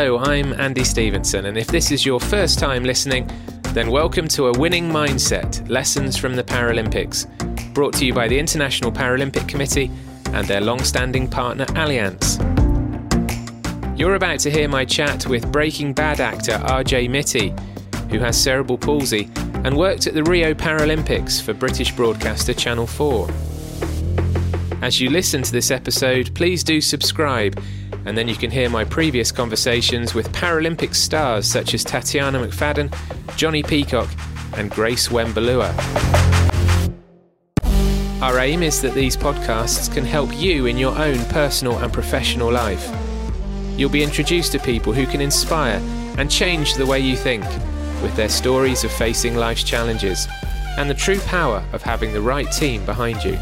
Hello, I'm Andy Stevenson, and if this is your first time listening, then welcome to A Winning Mindset Lessons from the Paralympics, brought to you by the International Paralympic Committee and their long standing partner Allianz. You're about to hear my chat with Breaking Bad actor RJ Mitte, who has cerebral palsy and worked at the Rio Paralympics for British broadcaster Channel 4. As you listen to this episode, please do subscribe, and then you can hear my previous conversations with Paralympic stars such as Tatiana McFadden, Jonnie Peacock, and Grace Wembelua. Our aim is that these podcasts can help you in your own personal and professional life. You'll be introduced to people who can inspire and change the way you think with their stories of facing life's challenges and the true power of having the right team behind you.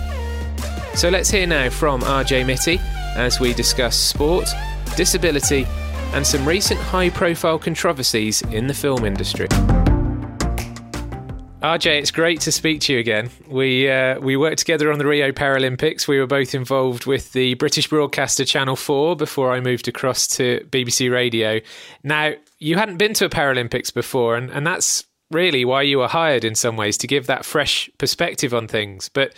So let's hear now from RJ Mitte as we discuss sport, disability, and some recent high profile controversies in the film industry. RJ, it's great to speak to you again. We uh, we worked together on the Rio Paralympics. We were both involved with the British broadcaster Channel 4 before I moved across to BBC Radio. Now, you hadn't been to a Paralympics before, and, and that's really why you were hired in some ways to give that fresh perspective on things. But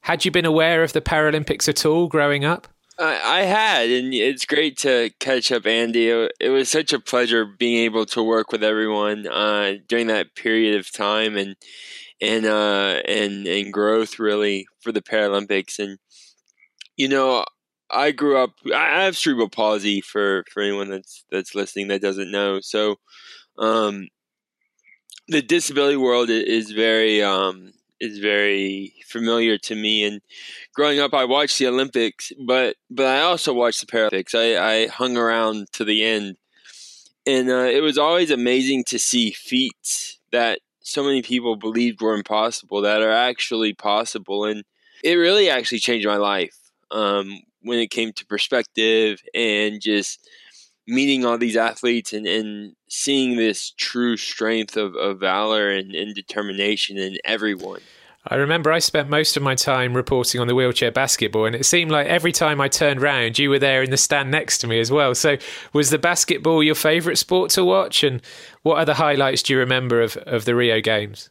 had you been aware of the Paralympics at all growing up? I, had, and it's great to catch up, Andy. It, was such a pleasure being able to work with everyone uh, during that period of time and and uh, and and growth really for the Paralympics. And you know, I grew up. I have cerebral palsy for for anyone that's that's listening that doesn't know. So, um, the disability world is very um, is very familiar to me. And growing up, I watched the Olympics, but but I also watched the Paralympics. I, I hung around to the end, and uh, it was always amazing to see feats that so many people believed were impossible that are actually possible. And it really actually changed my life um, when it came to perspective and just meeting all these athletes and, and seeing this true strength of, of valor and, and determination in everyone. I remember I spent most of my time reporting on the wheelchair basketball, and it seemed like every time I turned round, you were there in the stand next to me as well. So, was the basketball your favourite sport to watch? And what other highlights do you remember of, of the Rio Games?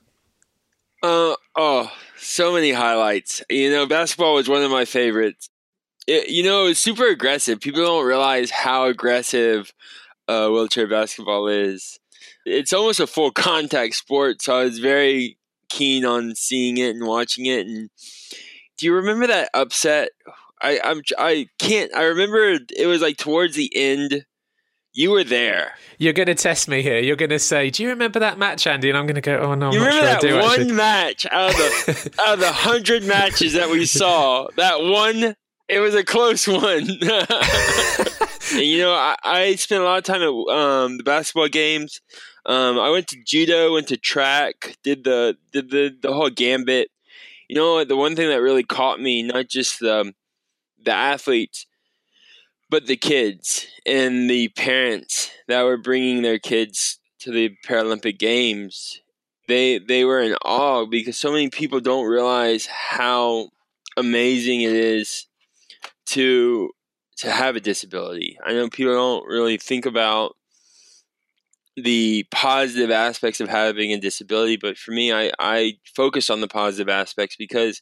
Uh, oh, so many highlights. You know, basketball was one of my favorites it, you know, it's super aggressive. People don't realize how aggressive uh, wheelchair basketball is. It's almost a full contact sport, so I was very keen on seeing it and watching it. And do you remember that upset? I I'm I can't. I remember it was like towards the end. You were there. You're going to test me here. You're going to say, "Do you remember that match, Andy?" And I'm going to go, "Oh no, I'm you remember sure that do, one actually. match out of the out of the hundred matches that we saw? That one it was a close one. you know, I, I, spent a lot of time at um, the basketball games. Um, I went to judo, went to track, did the did the the whole gambit. You know, the one thing that really caught me, not just the the athletes, but the kids and the parents that were bringing their kids to the Paralympic Games. They they were in awe because so many people don't realize how amazing it is to to have a disability. I know people don't really think about the positive aspects of having a disability, but for me, I, I focus on the positive aspects because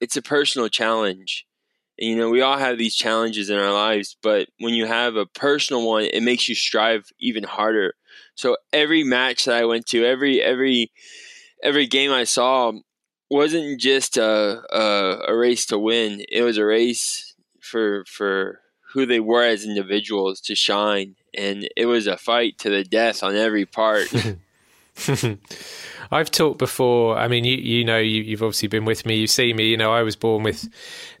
it's a personal challenge. And, you know, we all have these challenges in our lives, but when you have a personal one, it makes you strive even harder. So every match that I went to, every every every game I saw wasn't just a, a, a race to win. It was a race for for who they were as individuals to shine, and it was a fight to the death on every part. I've talked before. I mean, you you know, you, have obviously been with me. You see me. You know, I was born with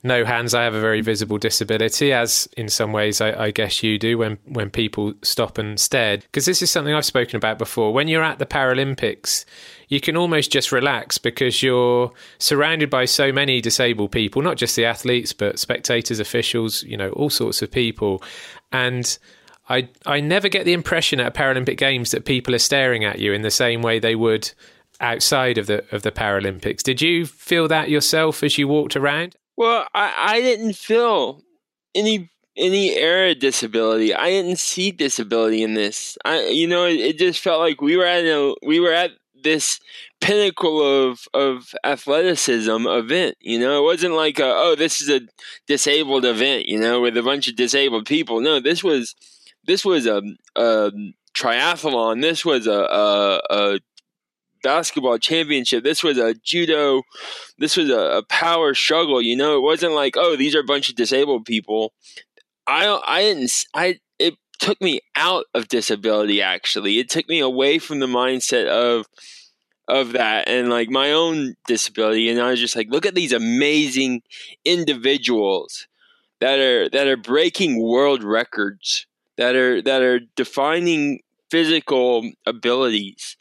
no hands. I have a very visible disability, as in some ways, I, I guess you do. When when people stop and stare, because this is something I've spoken about before. When you're at the Paralympics, you can almost just relax because you're surrounded by so many disabled people, not just the athletes, but spectators, officials, you know, all sorts of people, and I I never get the impression at Paralympic Games that people are staring at you in the same way they would outside of the of the Paralympics. Did you feel that yourself as you walked around? Well, I, I didn't feel any any era disability. I didn't see disability in this. I, you know, it, it just felt like we were at a, we were at this pinnacle of of athleticism event. You know, it wasn't like a, oh, this is a disabled event. You know, with a bunch of disabled people. No, this was this was a, a triathlon. This was a, a, a basketball championship. This was a judo. This was a, a, power struggle. You know, it wasn't like, oh, these are a bunch of disabled people. I I didn't I it took me out of disability actually. It took me away from the mindset of of that and like my own disability and I was just like look at these amazing individuals that are that are breaking world records that are that are defining physical abilities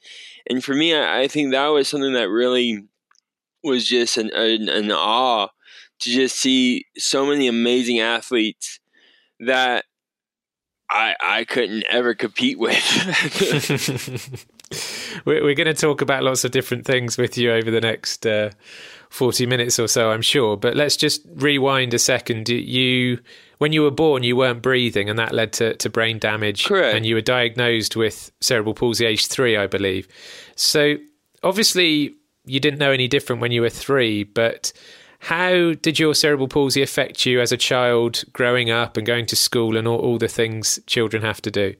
and for me I, I think that was something that really was just an, an, an awe to just see so many amazing athletes that I I couldn't ever compete with. we're, going to talk about lots of different things with you over the next uh, 40 minutes or so, I'm sure. But let's just rewind a second. You, when you were born, you weren't breathing, and that led to, to brain damage. Correct. And you were diagnosed with cerebral palsy age three, I believe. So obviously, you didn't know any different when you were three, but how did your cerebral palsy affect you as a child growing up and going to school and all, all the things children have to do?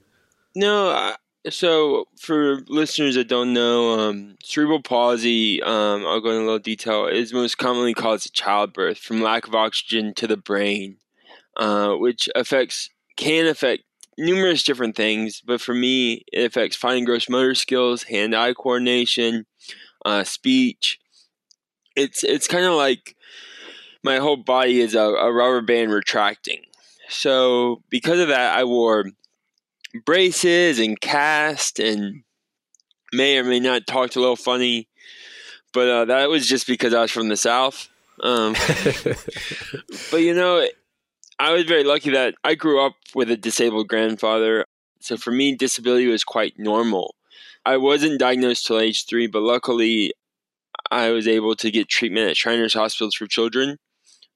No, so for listeners that don't know, um, cerebral palsy, um, I'll go in a little detail, is most commonly caused at childbirth from lack of oxygen to the brain, uh, which affects can affect numerous different things. But for me, it affects fine gross motor skills, hand-eye coordination, uh, speech. It's it's kind of like my whole body is a, a rubber band retracting. So because of that, I wore braces and cast and may or may not talked a little funny, but uh, that was just because I was from the South. Um, but you know, I was very lucky that I grew up with a disabled grandfather. So for me, disability was quite normal. I wasn't diagnosed till age three, but luckily I was able to get treatment at Shriners Hospitals for Children.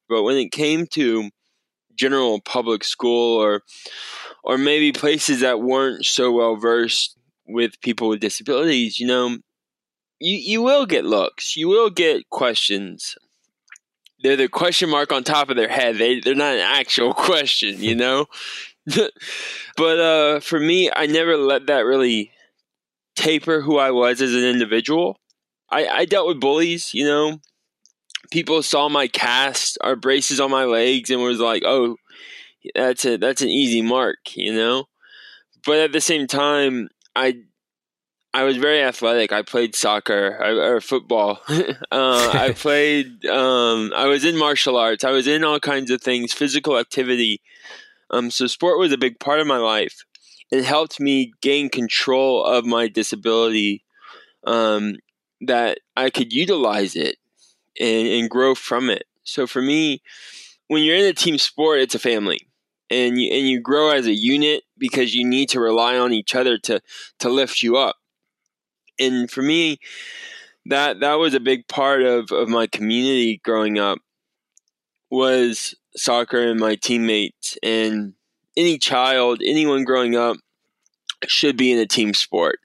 But when it came to general public school or or maybe places that weren't so well versed with people with disabilities, you know, you you will get looks, you will get questions. They're the question mark on top of their head. They they're not an actual question, you know. but uh, for me, I never let that really taper who I was as an individual. I, I dealt with bullies, you know, people saw my cast or braces on my legs and was like, "Oh, that's a that's an easy mark," you know. But at the same time, I I was very athletic. I played soccer or football. uh, I played. Um, I was in martial arts. I was in all kinds of things, physical activity. Um, so sport was a big part of my life. It helped me gain control of my disability. Um, that I could utilize it and, and grow from it. So for me, when you're in a team sport, it's a family. And you, and you grow as a unit because you need to rely on each other to, to lift you up. And for me, that that was a big part of, of my community growing up was soccer and my teammates and any child anyone growing up should be in a team sport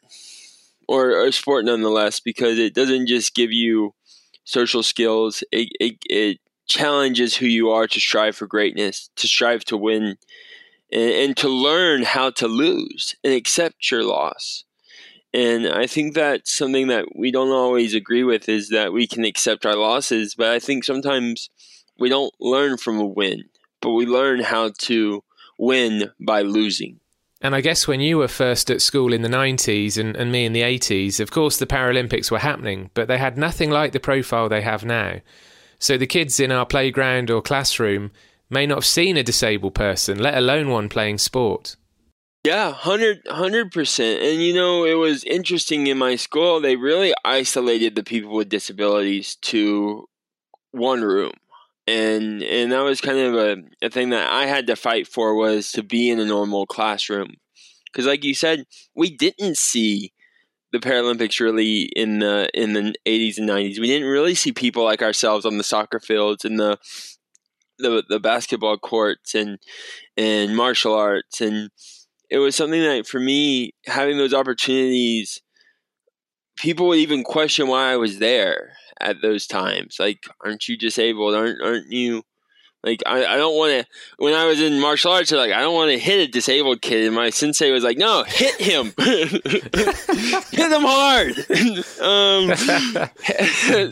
or, a sport nonetheless because it doesn't just give you social skills. It, it, it challenges who you are to strive for greatness, to strive to win, and, and to learn how to lose and accept your loss. And I think that's something that we don't always agree with is that we can accept our losses, but I think sometimes we don't learn from a win, but we learn how to win by losing. And I guess when you were first at school in the 90s and, and me in the 80s, of course the Paralympics were happening, but they had nothing like the profile they have now. So the kids in our playground or classroom may not have seen a disabled person, let alone one playing sport. Yeah, 100 percent. And you know, it was interesting in my school. They really isolated the people with disabilities to one room and and that was kind of a, a thing that I had to fight for was to be in a normal classroom because like you said we didn't see the Paralympics really in the in the 80s and 90s we didn't really see people like ourselves on the soccer fields and the the the basketball courts and and martial arts and it was something that for me having those opportunities people would even question why I was there at those times like aren't you disabled aren't aren't you like I, I don't want to. When I was in martial arts, like I don't want to hit a disabled kid, and my sensei was like, "No, hit him, hit him hard." um,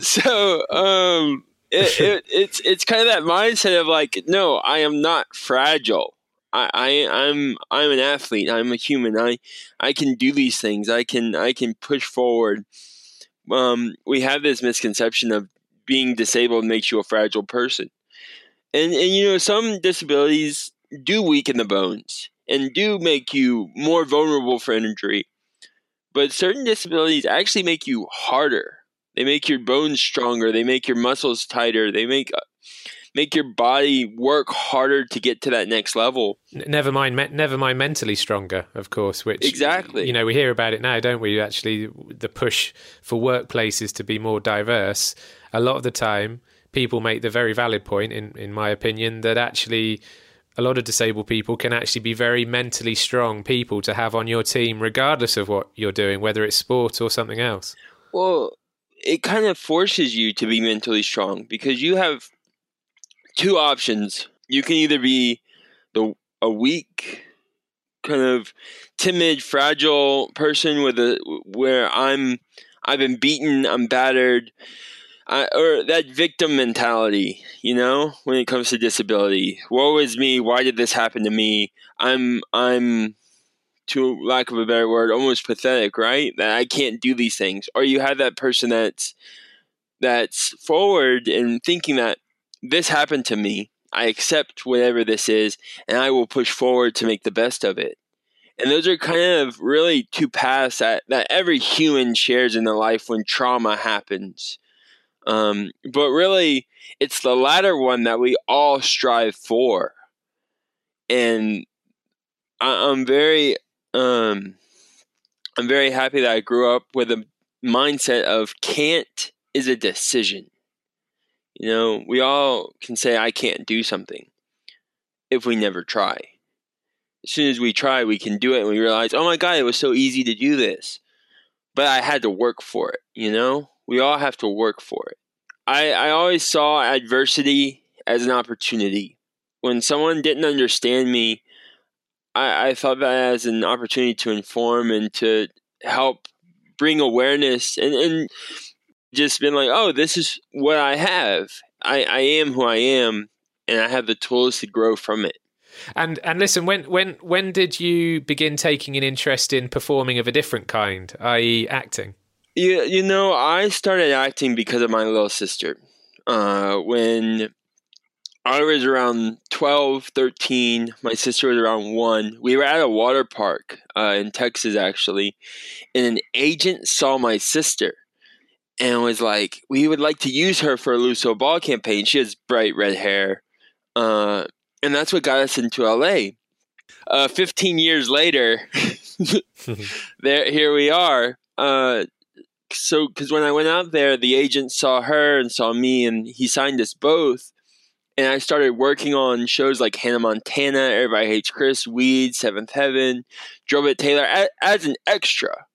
so um, it, it, it's it's kind of that mindset of like, no, I am not fragile. I, I I'm I'm an athlete. I'm a human. I I can do these things. I can I can push forward. Um, we have this misconception of being disabled makes you a fragile person and and you know some disabilities do weaken the bones and do make you more vulnerable for injury but certain disabilities actually make you harder they make your bones stronger they make your muscles tighter they make uh, make your body work harder to get to that next level. Never mind me- never mind mentally stronger of course which exactly. you know we hear about it now don't we? Actually the push for workplaces to be more diverse. A lot of the time people make the very valid point, in, in my opinion, that actually a lot of disabled people can actually be very mentally strong people to have on your team, regardless of what you're doing, whether it's sport or something else. Well, it kind of forces you to be mentally strong because you have two options. You can either be the a weak, kind of timid, fragile person with a where I'm I've been beaten, I'm battered, uh, or that victim mentality, you know, when it comes to disability. Woe is me! Why did this happen to me? I'm I'm to lack of a better word, almost pathetic, right? That I can't do these things. Or you have that person that's that's forward and thinking that this happened to me. I accept whatever this is, and I will push forward to make the best of it. And those are kind of really two paths that, that every human shares in their life when trauma happens. Um, but really, it's the latter one that we all strive for. And I, am very, um, I'm very happy that I grew up with a mindset of can't is a decision. You know, we all can say I can't do something if we never try. As soon as we try, we can do it and we realize, oh my God, it was so easy to do this. But I had to work for it, you know? We all have to work for it. I, I always saw adversity as an opportunity. When someone didn't understand me, I, I thought that as an opportunity to inform and to help bring awareness and, and just been like, oh, this is what I have. I, I am who I am and I have the tools to grow from it. And and listen, when when when did you begin taking an interest in performing of a different kind, i.e., acting? You, you know, I started acting because of my little sister. Uh, when I was around 12, 13, my sister was around 1. We were at a water park uh, in Texas, actually, and an agent saw my sister and was like, We would like to use her for a Luso Ball campaign. She has bright red hair. Uh, and that's what got us into LA. Uh, 15 years later, there here we are. Uh, so because when I went out there, the agent saw her and saw me, and he signed us both. And I started working on shows like Hannah Montana, Everybody Hates Chris, Weed, Seventh Heaven, Drillbit Taylor as, as an extra.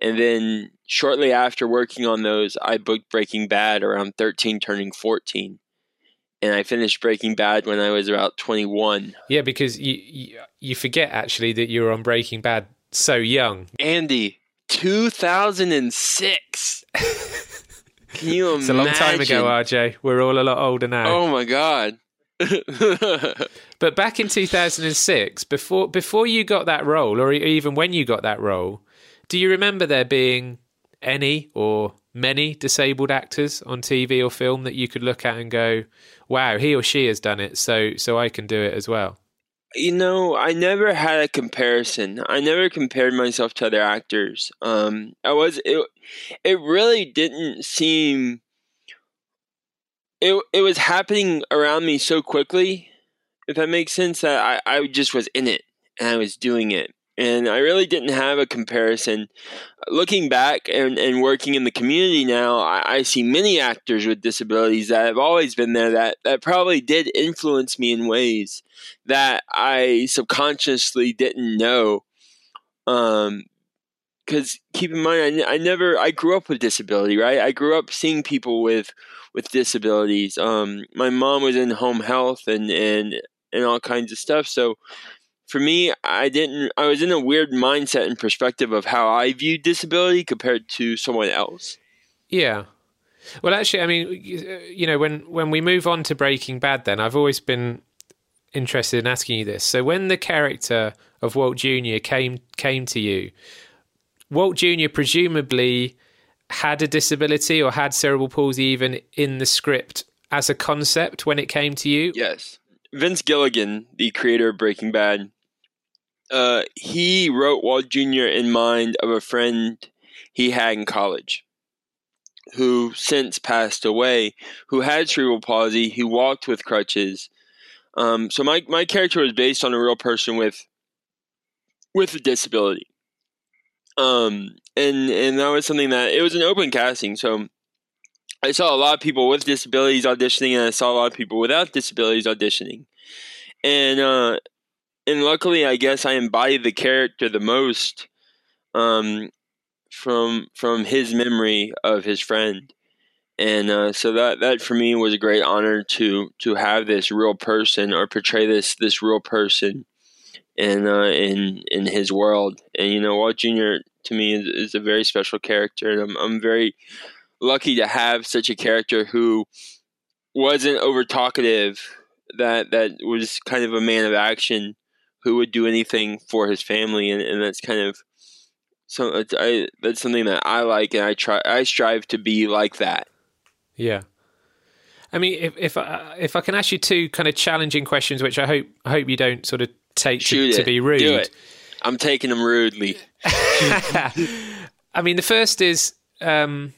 And then shortly after working on those, I booked Breaking Bad around 13, turning 14 and I finished Breaking Bad when I was about 21. Yeah, because you you, forget actually that you were on Breaking Bad so young. Andy, 2006. Can you imagine? It's a long time ago, RJ. We're all a lot older now. Oh my god. but back in 2006, before before you got that role, or even when you got that role, do you remember there being any or many disabled actors on TV or film that you could look at and go, "Wow, he or she has done it, so so I can do it as well." you know, I never had a comparison. I never compared myself to other actors. Um, I was it. It really didn't seem. It it was happening around me so quickly, if that makes sense. That I I just was in it and I was doing it, and I really didn't have a comparison. Looking back and, and working in the community now, I, I, see many actors with disabilities that have always been there that, that probably did influence me in ways that I subconsciously didn't know. Um, because keep in mind, I, I never, I grew up with disability, right? I grew up seeing people with with disabilities. Um, my mom was in home health and and and all kinds of stuff, so for me, I didn't. I was in a weird mindset and perspective of how I viewed disability compared to someone else. Yeah. Well, actually, I mean, uh, you know, when when we move on to Breaking Bad, then I've always been interested in asking you this. So, when the character of Walt Jr. came came to you, Walt Jr. presumably had a disability or had cerebral palsy even in the script as a concept when it came to you. Yes. Vince Gilligan, the creator of Breaking Bad, uh, he wrote Walt Jr. in mind of a friend he had in college who since passed away, who had cerebral palsy, who walked with crutches. Um, so my, my character was based on a real person with with a disability. Um, and and that was something that it was an open casting, so I saw a lot of people with disabilities auditioning, and I saw a lot of people without disabilities auditioning. And uh, and luckily, I guess I embodied the character the most um, from from his memory of his friend, and uh, so that that for me was a great honor to to have this real person or portray this this real person in uh, in in his world. And you know, Walt Jr. to me is, is a very special character, and I'm I'm very lucky to have such a character who wasn't over talkative that that was kind of a man of action who would do anything for his family, and, and that's kind of so I, that's something that I like, and I try I strive to be like that. Yeah. I mean, if if I, if I can ask you two kind of challenging questions, which I hope I hope you don't sort of take to, to, be rude. Do it. I'm taking them rudely. I mean, the first is, um,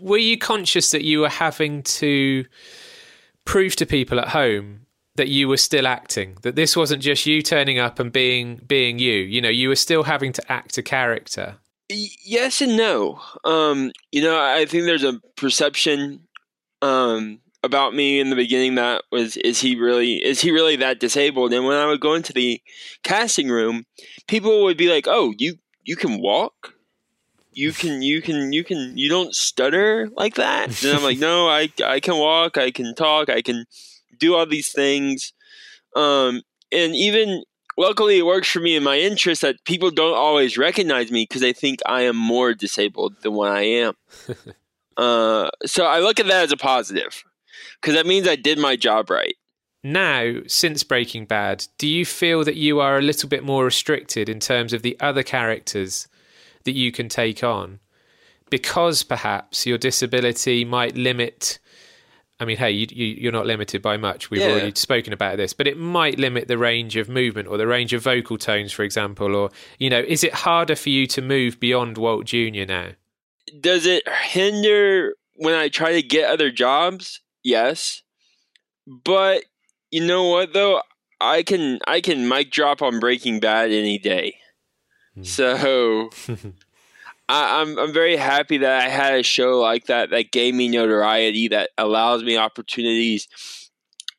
were you conscious that you were having to prove to people at home that you were still acting that this wasn't just you turning up and being being you you know you were still having to act a character? Yes and no. Um, you know i think there's a perception um, about me in the beginning that was is he really is he really that disabled? And when i would go into the casting room people would be like oh you you can walk? You can you can you can you don't stutter like that? And i'm like no i i can walk i can talk i can do all these things. Um, and even luckily, it works for me in my interest that people don't always recognize me because they think I am more disabled than what I am. uh, so I look at that as a positive because that means I did my job right. Now, since Breaking Bad, do you feel that you are a little bit more restricted in terms of the other characters that you can take on? Because perhaps your disability might limit I mean, hey, you, you, are not limited by much. We've yeah. already spoken about this, but it might limit the range of movement or the range of vocal tones, for example. Or, you know, is it harder for you to move beyond Walt Jr. now? Does it hinder when I try to get other jobs? Yes. But you know what, though? I can I can mic drop on Breaking Bad any day. Hmm. So I, am I'm, I'm very happy that I had a show like that that gave me notoriety that allows me opportunities.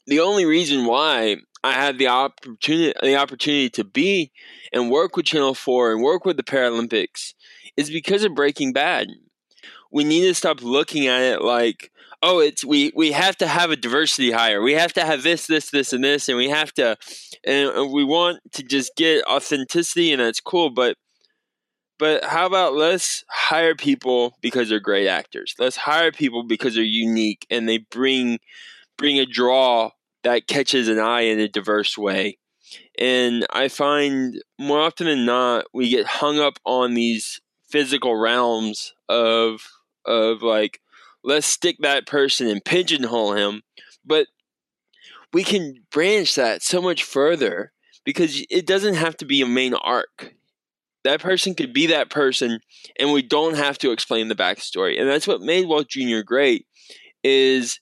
The only reason why I had the opportunity the opportunity to be and work with Channel Four and work with the Paralympics is because of Breaking Bad. We need to stop looking at it like, oh, it's we we have to have a diversity hire. We have to have this, this, this, and this, and we have to, and we want to just get authenticity, and that's cool, but but how about let's hire people because they're great actors. Let's hire people because they're unique and they bring bring a draw that catches an eye in a diverse way. And I find more often than not we get hung up on these physical realms of of like let's stick that person and pigeonhole him, but we can branch that so much further because it doesn't have to be a main arc that person could be that person and we don't have to explain the backstory and that's what made walt jr great is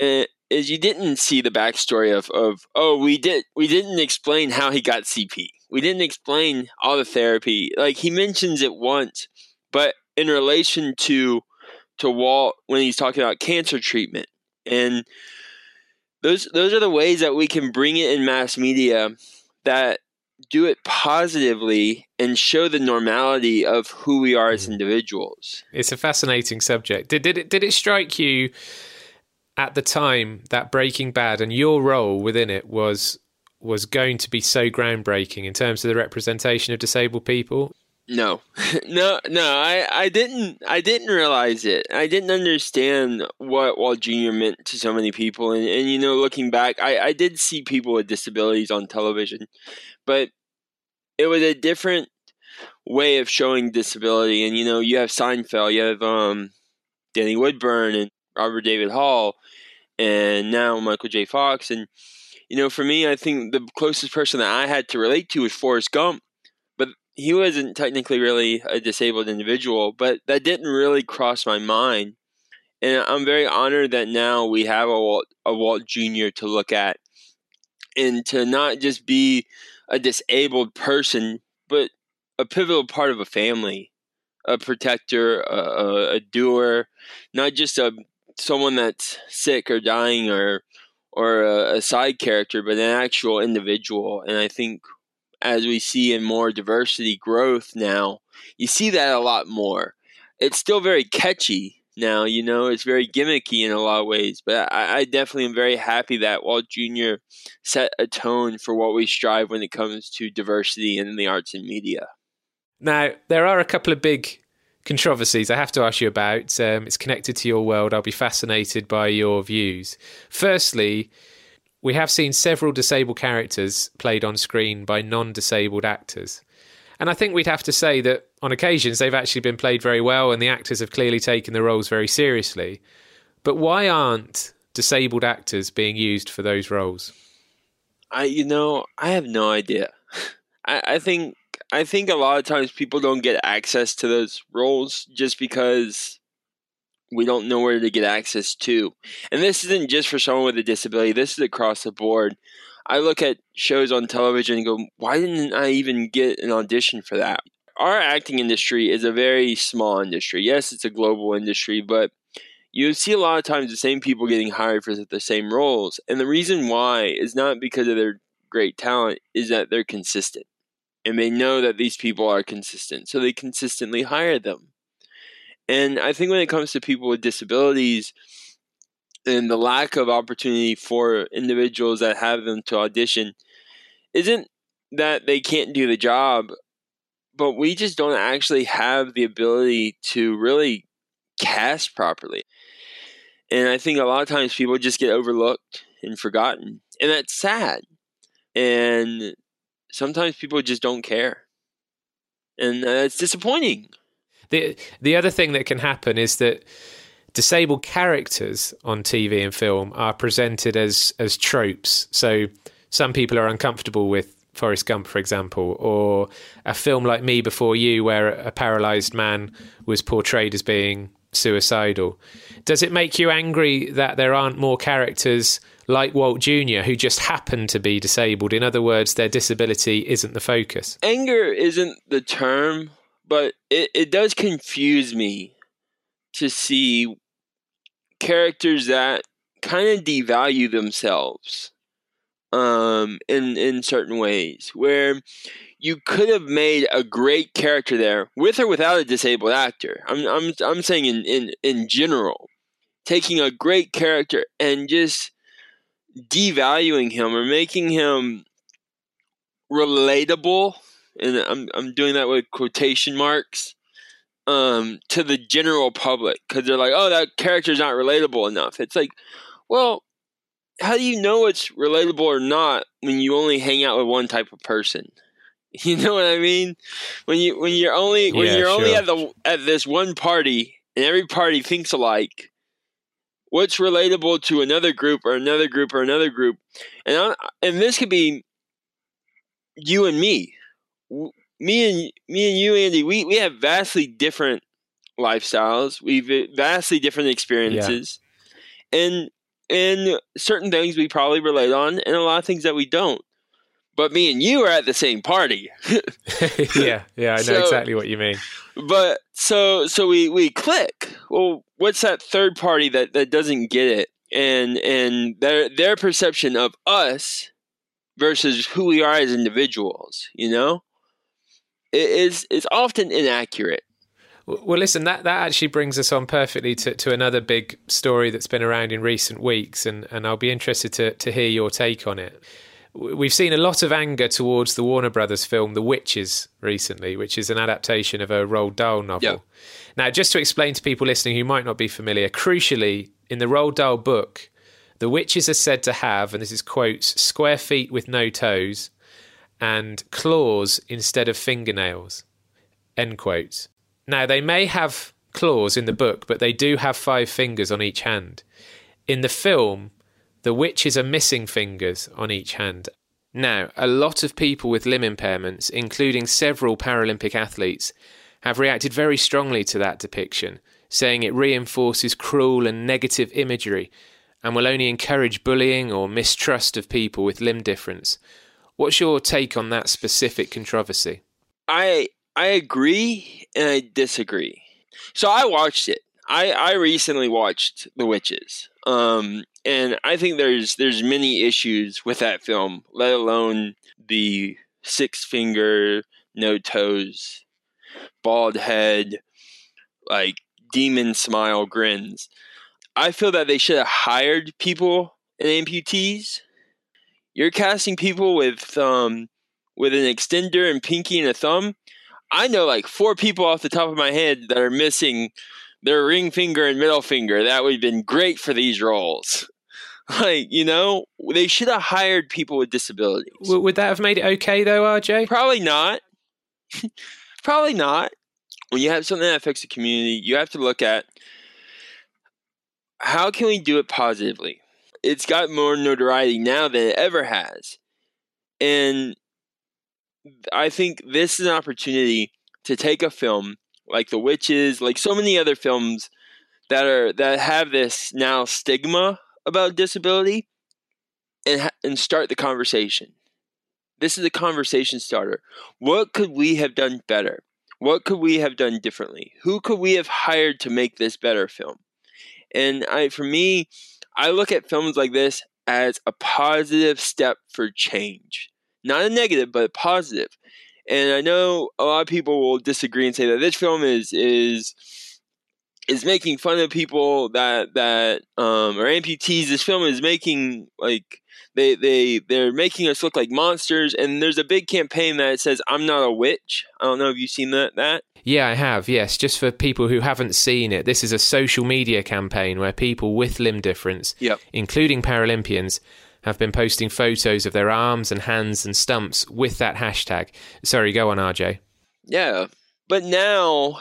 uh, is you didn't see the backstory of, of oh we did we didn't explain how he got cp we didn't explain all the therapy. Like he mentions it once, but in relation to to Walt when he's talking about cancer treatment and those those are the ways that we can bring it in mass media that do it positively and show the normality of who we are as mm. individuals. It's a fascinating subject. Did did it did it strike you at the time that Breaking Bad and your role within it was was going to be so groundbreaking in terms of the representation of disabled people? No, no, no. I, I didn't. I didn't realize it. I didn't understand what Walt Jr. meant to so many people. And, and you know, looking back, I, I did see people with disabilities on television, but it was a different way of showing disability. And you know, you have Seinfeld, you have um, Danny Woodburn, and Robert David Hall, and now Michael J. Fox. And you know, for me, I think the closest person that I had to relate to was Forrest Gump But he wasn't technically really a disabled individual, but that didn't really cross my mind. And I'm very honored that now we have a Walt, a Walt Jr. to look at and to not just be a disabled person, but a pivotal part of a family, a protector, a, a, a doer, not just a someone that's sick or dying or or a, a side character, but an actual individual. And I think as we see in more diversity growth now, you see that a lot more. It's still very catchy now, you know, it's very gimmicky in a lot of ways, but I, I definitely am very happy that Walt Jr. set a tone for what we strive when it comes to diversity in the arts and media. Now, there are a couple of big controversies I have to ask you about. Um, it's connected to your world. I'll be fascinated by your views. Firstly, we have seen several disabled characters played on screen by non disabled actors. And I think we'd have to say that on occasions they've actually been played very well and the actors have clearly taken the roles very seriously. But why aren't disabled actors being used for those roles? I you know, I have no idea. I, I think I think a lot of times people don't get access to those roles just because we don't know where to get access to. And this isn't just for someone with a disability, this is across the board. I look at shows on television and go, why didn't I even get an audition for that? Our acting industry is a very small industry. Yes, it's a global industry, but you see a lot of times the same people getting hired for the same roles. And the reason why is not because of their great talent, is that they're consistent. And they know that these people are consistent. So they consistently hire them. And I think when it comes to people with disabilities and the lack of opportunity for individuals that have them to audition, isn't that they can't do the job, but we just don't actually have the ability to really cast properly. And I think a lot of times people just get overlooked and forgotten. And that's sad. And sometimes people just don't care. And uh, it's disappointing. The the other thing that can happen is that disabled characters on TV and film are presented as as tropes. So some people are uncomfortable with Forrest Gump, for example, or a film like Me Before You, where a paralyzed man was portrayed as being suicidal. Does it make you angry that there aren't more characters like Walt Jr., who just happen to be disabled? In other words, their disability isn't the focus. Anger isn't the term but it, it does confuse me to see characters that kind of devalue themselves um, in in certain ways where you could have made a great character there with or without a disabled actor. I'm I'm I'm saying in in in general, taking a great character and just devaluing him or making him relatable and I'm I'm doing that with quotation marks, um, to the general public because they're like, oh, that character's not relatable enough. It's like, well, how do you know it's relatable or not when you only hang out with one type of person? You know what I mean? When you when you're only when yeah, you're sure. only at the at this one party and every party thinks alike. What's relatable to another group or another group or another group, and I, and this could be you and me me and me and you, Andy, we we have vastly different lifestyles. We've uh, vastly different experiences, yeah. and and certain things we probably relate on, and a lot of things that we don't. but me and you are at the same party. yeah, yeah, I know so, exactly what you mean. But so so we we click. Well, what's that third party that that doesn't get it? And and their their perception of us versus who we are as individuals, you know, is is often inaccurate. Well, listen, that, that actually brings us on perfectly to, to another big story that's been around in recent weeks, and, and I'll be interested to, to hear your take on it. We've seen a lot of anger towards the Warner Brothers film The Witches recently, which is an adaptation of a Roald Dahl novel. Yep. Now, just to explain to people listening who might not be familiar, crucially, in the Roald Dahl book, the witches are said to have, and this is quotes, square feet with no toes and claws instead of fingernails. End quotes. Now, they may have claws in the book, but they do have five fingers on each hand. In the film, the witches are missing fingers on each hand. Now, a lot of people with limb impairments, including several Paralympic athletes, have reacted very strongly to that depiction, saying it reinforces cruel and negative imagery and will only encourage bullying or mistrust of people with limb difference. What's your take on that specific controversy? I I agree and I disagree. So I watched it. I, I recently watched The Witches. Um, and I think there's there's many issues with that film, let alone the six finger, no toes, bald head, like demon smile grins. I feel that they should have hired people in amputees. You're casting people with um with an extender and pinky and a thumb. I know like four people off the top of my head that are missing their ring finger and middle finger. That would have been great for these roles. Like, you know, they should have hired people with disabilities. would that have made it okay, though, RJ? Probably not. Probably not. When you have something that affects the community, you have to look at how can we do it positively? It's got more notoriety now than it ever has. And I think this is an opportunity to take a film like The Witches, like so many other films that are that have this now stigma about disability and and start the conversation. This is a conversation starter. What could we have done better? What could we have done differently? Who could we have hired to make this better film? And I for me, I look at films like this as a positive step for change not a negative, but a positive. And I know a lot of people will disagree and say that this film is is is making fun of people that that um, are amputees. This film is making like they they they're making us look like monsters. And there's a big campaign that says "I'm not a witch." I don't know if you've seen that. That yeah, I have. Yes, just for people who haven't seen it, this is a social media campaign where people with limb difference, yep. including Paralympians, have been posting photos of their arms and hands and stumps with that hashtag. Sorry, go on, RJ. Yeah. But now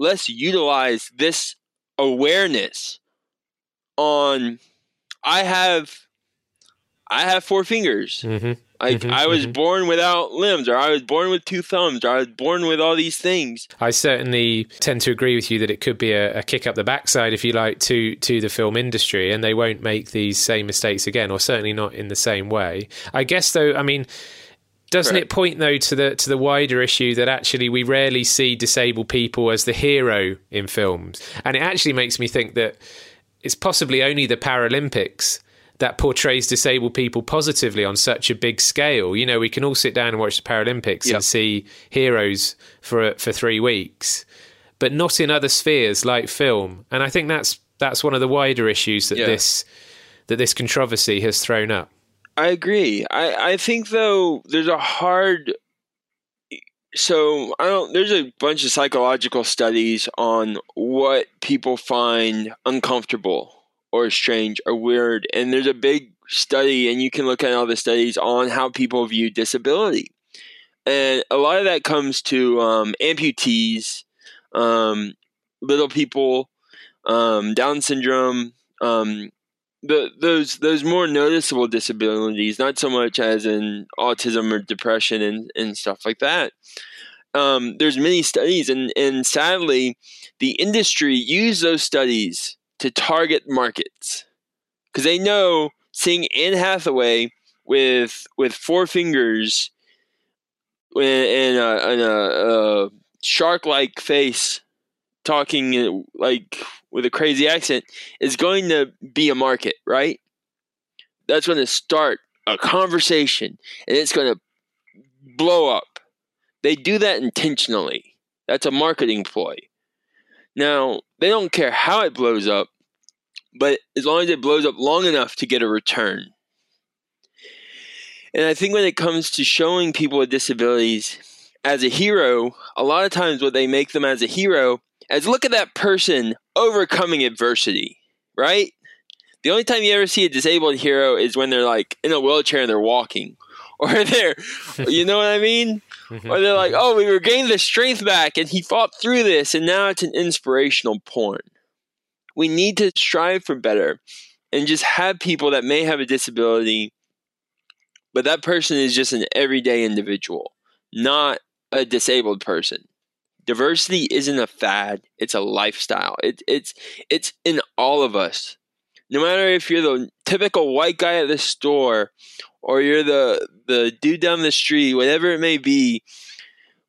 let's utilize this awareness on I have I have four fingers. Mm-hmm. Like mm-hmm, I was mm-hmm. born without limbs, or I was born with two thumbs, or I was born with all these things. I certainly tend to agree with you that it could be a, a, kick up the backside, if you like, to to the film industry, and they won't make these same mistakes again, or certainly not in the same way. I guess, though, I mean. Doesn't it point though to the to the wider issue that actually we rarely see disabled people as the hero in films, and it actually makes me think that it's possibly only the Paralympics that portrays disabled people positively on such a big scale. You know, we can all sit down and watch the Paralympics yep. and see heroes for for three weeks, but not in other spheres like film. And I think that's that's one of the wider issues that yeah. this that this controversy has thrown up. I agree. I, I think though there's a hard so I don't there's a bunch of psychological studies on what people find uncomfortable or strange or weird. And there's a big study, and you can look at all the studies on how people view disability. And a lot of that comes to um, amputees, um, little people, um, Down syndrome, um, the, those those more noticeable disabilities, not so much as in autism or depression and, and stuff like that. Um, there's many studies, and, and sadly, the industry use those studies to target markets because they know seeing Anne Hathaway with with four fingers and a, and a, a shark like face talking like with a crazy accent is going to be a market, right? That's going to start a conversation and it's going to blow up. They do that intentionally. That's a marketing ploy. Now, they don't care how it blows up, but as long as it blows up long enough to get a return. And I think when it comes to showing people with disabilities as a hero, a lot of times what they make them as a hero is look at that person overcoming adversity, right? The only time you ever see a disabled hero is when they're like in a wheelchair and they're walking. Or they're, you know what I mean? Mm-hmm. or they're like, mm-hmm. oh, we regained the strength back and he fought through this and now it's an inspirational porn. We need to strive for better and just have people that may have a disability, but that person is just an everyday individual, not a disabled person. Diversity isn't a fad, it's a lifestyle. It, it's it's in all of us. No matter if you're the typical white guy at the store or you're the the dude down the street, whatever it may be,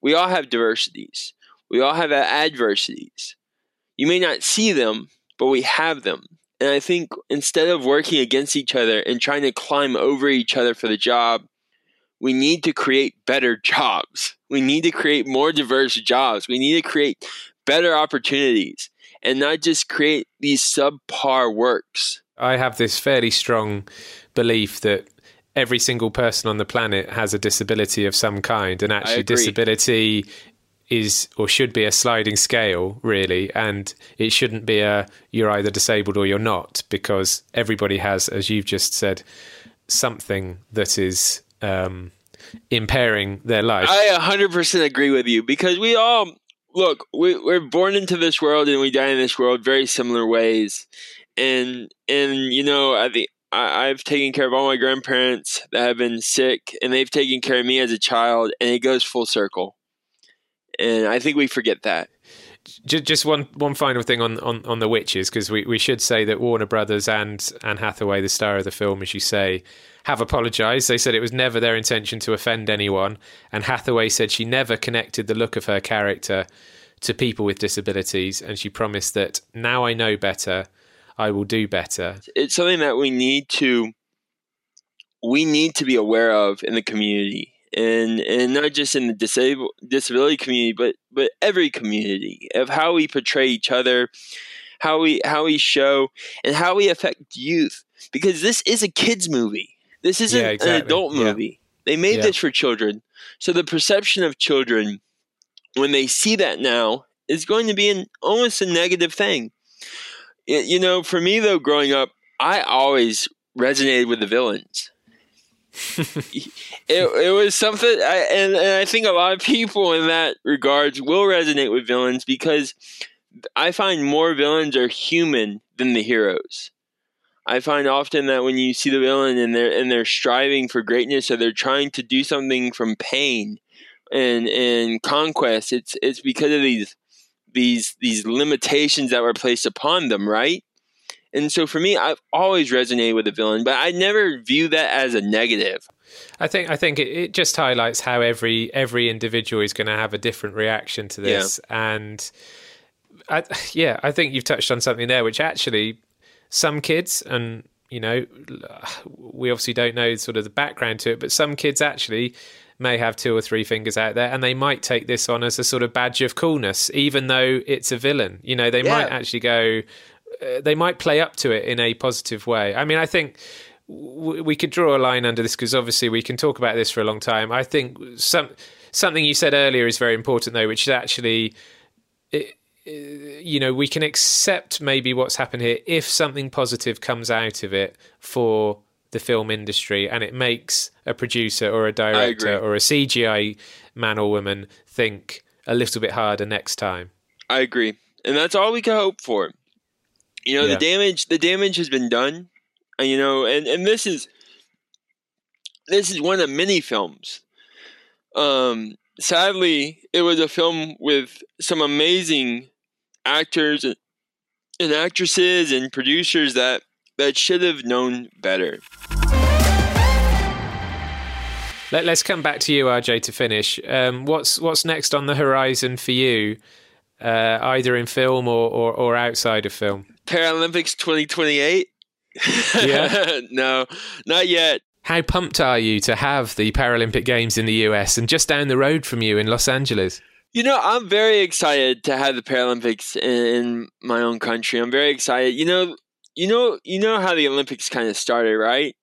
we all have diversities. We all have adversities. You may not see them, but we have them. And I think instead of working against each other and trying to climb over each other for the job, we need to create better jobs. We need to create more diverse jobs. We need to create better opportunities and not just create these subpar works. I have this fairly strong belief that every single person on the planet has a disability of some kind, and actually, disability is or should be a sliding scale, really, and it shouldn't be a you're either disabled or you're not, because everybody has, as you've just said, something that is um, impairing their life. I 100% agree with you because we all look, we, we're born into this world and we die in this world very similar ways. And, and you know, I think I, I've taken care of all my grandparents that have been sick, and they've taken care of me as a child, and it goes full circle. And I think we forget that. Just one one final thing on, on, on the witches because we, we should say that Warner Brothers and Anne Hathaway, the star of the film, as you say, have apologised. They said it was never their intention to offend anyone, and Hathaway said she never connected the look of her character to people with disabilities, and she promised that now I know better, I will do better. It's something that we need to we need to be aware of in the community and and not just in the disabled disability community but but every community of how we portray each other how we how we show and how we affect youth because this is a kids movie this isn't yeah, exactly. an adult movie yeah. they made yeah. this for children so the perception of children when they see that now is going to be an almost a negative thing you know for me though growing up i always resonated with the villains it, it was something, I, and, and I think a lot of people in that regards will resonate with villains because I find more villains are human than the heroes. I find often that when you see the villain and they're and they're striving for greatness or they're trying to do something from pain and and conquest, it's it's because of these these these limitations that were placed upon them, right? And so for me, I've always resonated with the villain, but I never view that as a negative. I think I think it, it just highlights how every every individual is going to have a different reaction to this, yeah. and I, yeah, I think you've touched on something there, which actually some kids and you know we obviously don't know sort of the background to it, but some kids actually may have two or three fingers out there and they might take this on as a sort of badge of coolness even though it's a villain you know they yeah. might actually go uh, they might play up to it in a positive way. I mean, I think w- we could draw a line under this because obviously we can talk about this for a long time. I think some something you said earlier is very important though, which is actually. It, you know, we can accept maybe what's happened here if something positive comes out of it for the film industry and it makes a producer or a director or a CGI man or woman think a little bit harder next time. I agree. And that's all we can hope for. You know, yeah. the damage the damage has been done. And, you know, and, and this is this is one of many films. Um, sadly, it was a film with some amazing actors and, and actresses and producers that that should have known better. Let, us come back to you, RJ, to finish. Um, what's what's next on the horizon for you, uh, either in film or, or, or outside of film? Paralympics 2028. Yeah. no, not yet. How pumped are you to have the Paralympic Games in the US and just down the road from you in Los Angeles? You know, I'm very excited to have the Paralympics in my own country. I'm very excited. You know, you know, you know how the Olympics kind of started, right?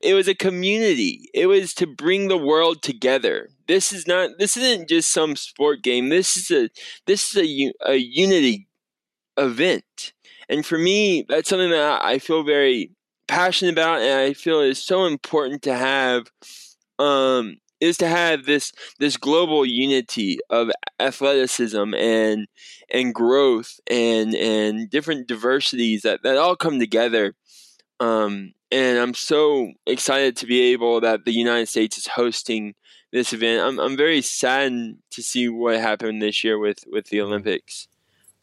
It was a community. It was to bring the world together. This is not. This isn't just some sport game. This is a. This is a a unity event. And for me, that's something that I feel very passionate about, and I feel is so important to have. Um, is to have this this global unity of athleticism and and growth and and different diversities that, that all come together um, and I'm so excited to be able that the United States is hosting this event. I'm I'm very saddened to see what happened this year with with the Olympics.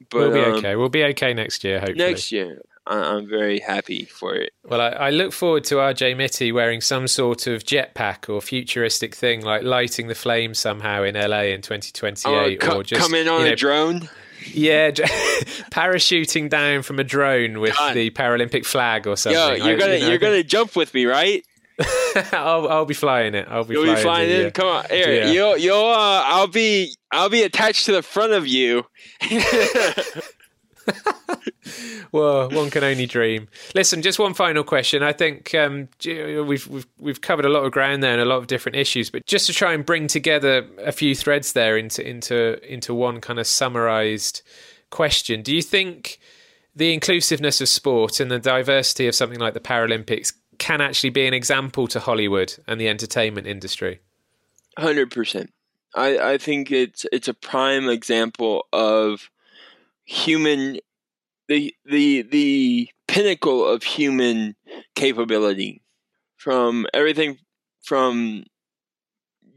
But we'll be um, okay. We'll be okay next year. Hopefully next year. I'm very happy for it. Well, I, I, look forward to RJ Mitte wearing some sort of jetpack or futuristic thing, like lighting the flame somehow in LA in 2028, oh, co- or just come in on you know, a drone. Yeah, parachuting down from a drone with Done. the Paralympic flag or something. Yo, you're gonna you know, you're gonna jump with me, right? I'll I'll be flying it. I'll be You'll flying, be flying in. Come on, here. Yeah. You'll you'll uh, I'll be I'll be attached to the front of you. well, one can only dream. Listen, just one final question. I think um, we've, we've we've covered a lot of ground there and a lot of different issues, but just to try and bring together a few threads there into into into one kind of summarized question. Do you think the inclusiveness of sport and the diversity of something like the Paralympics can actually be an example to Hollywood and the entertainment industry? Hundred percent. I, I think it's it's a prime example of human the the the pinnacle of human capability from everything from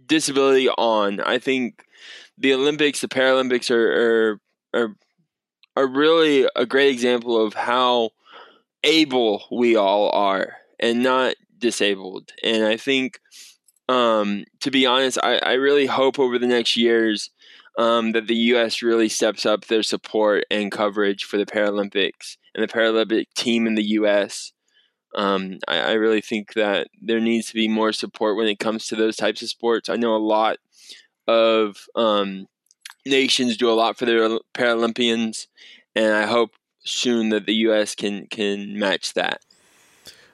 disability on i think the olympics the paralympics are are are, are really a great example of how able we all are and not disabled and i think um, to be honest I, I really hope over the next years um, that the U.S. really steps up their support and coverage for the Paralympics and the Paralympic team in the U.S. Um, I, I, really think that there needs to be more support when it comes to those types of sports. I know a lot of um, nations do a lot for their Paralympians, and I hope soon that the U.S. can can match that.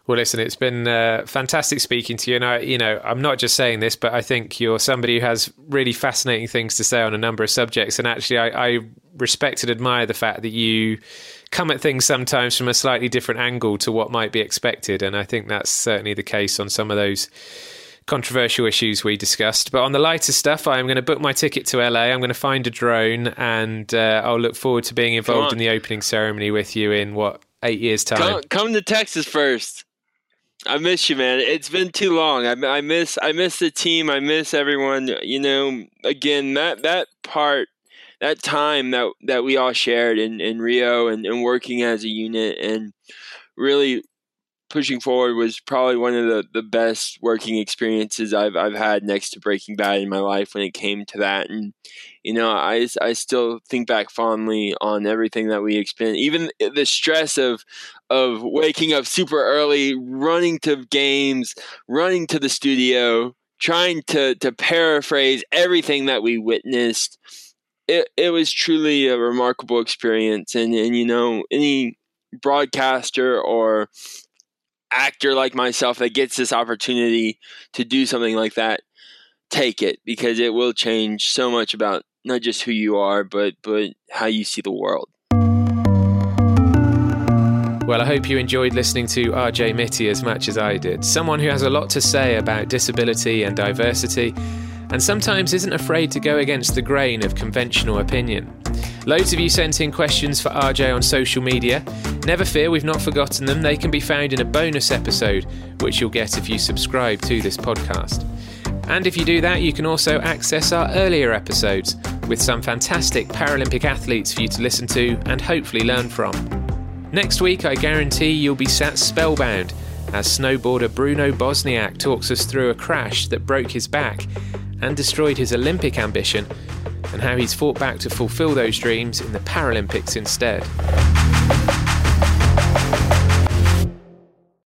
Well, listen, it's been uh, fantastic speaking to you. And I, you know, I'm not just saying this, but I think you're somebody who has really fascinating things to say on a number of subjects. And actually, I, I respect and admire the fact that you come at things sometimes from a slightly different angle to what might be expected. And I think that's certainly the case on some of those controversial issues we discussed. But on the lighter stuff, I'm going to book my ticket to LA. I'm going to find a drone, and uh, I'll look forward to being involved in the opening ceremony with you in what eight years' time. Come, come to Texas first. I miss you, man. It's been too long. I, I miss I miss the team. I miss everyone. You know, again that that part, that time that that we all shared in in Rio and, and working as a unit and really pushing forward was probably one of the, the best working experiences I've I've had next to Breaking Bad in my life when it came to that. And you know, I I still think back fondly on everything that we experienced, even the stress of of waking up super early, running to games, running to the studio, trying to to paraphrase everything that we witnessed. It it was truly a remarkable experience, and and you know any broadcaster or actor like myself that gets this opportunity to do something like that, take it because it will change so much about not just who you are, but but how you see the world. Well, I hope you enjoyed listening to RJ Mitte as much as I did. Someone who has a lot to say about disability and diversity, and sometimes isn't afraid to go against the grain of conventional opinion. Loads of you sent in questions for RJ on social media. Never fear, we've not forgotten them. They can be found in a bonus episode, which you'll get if you subscribe to this podcast. And if you do that, you can also access our earlier episodes with some fantastic Paralympic athletes for you to listen to and hopefully learn from. Next week, I guarantee you'll be sat spellbound as snowboarder Bruno Bošnjak talks us through a crash that broke his back and destroyed his Olympic ambition, and how he's fought back to fulfill those dreams in the Paralympics instead.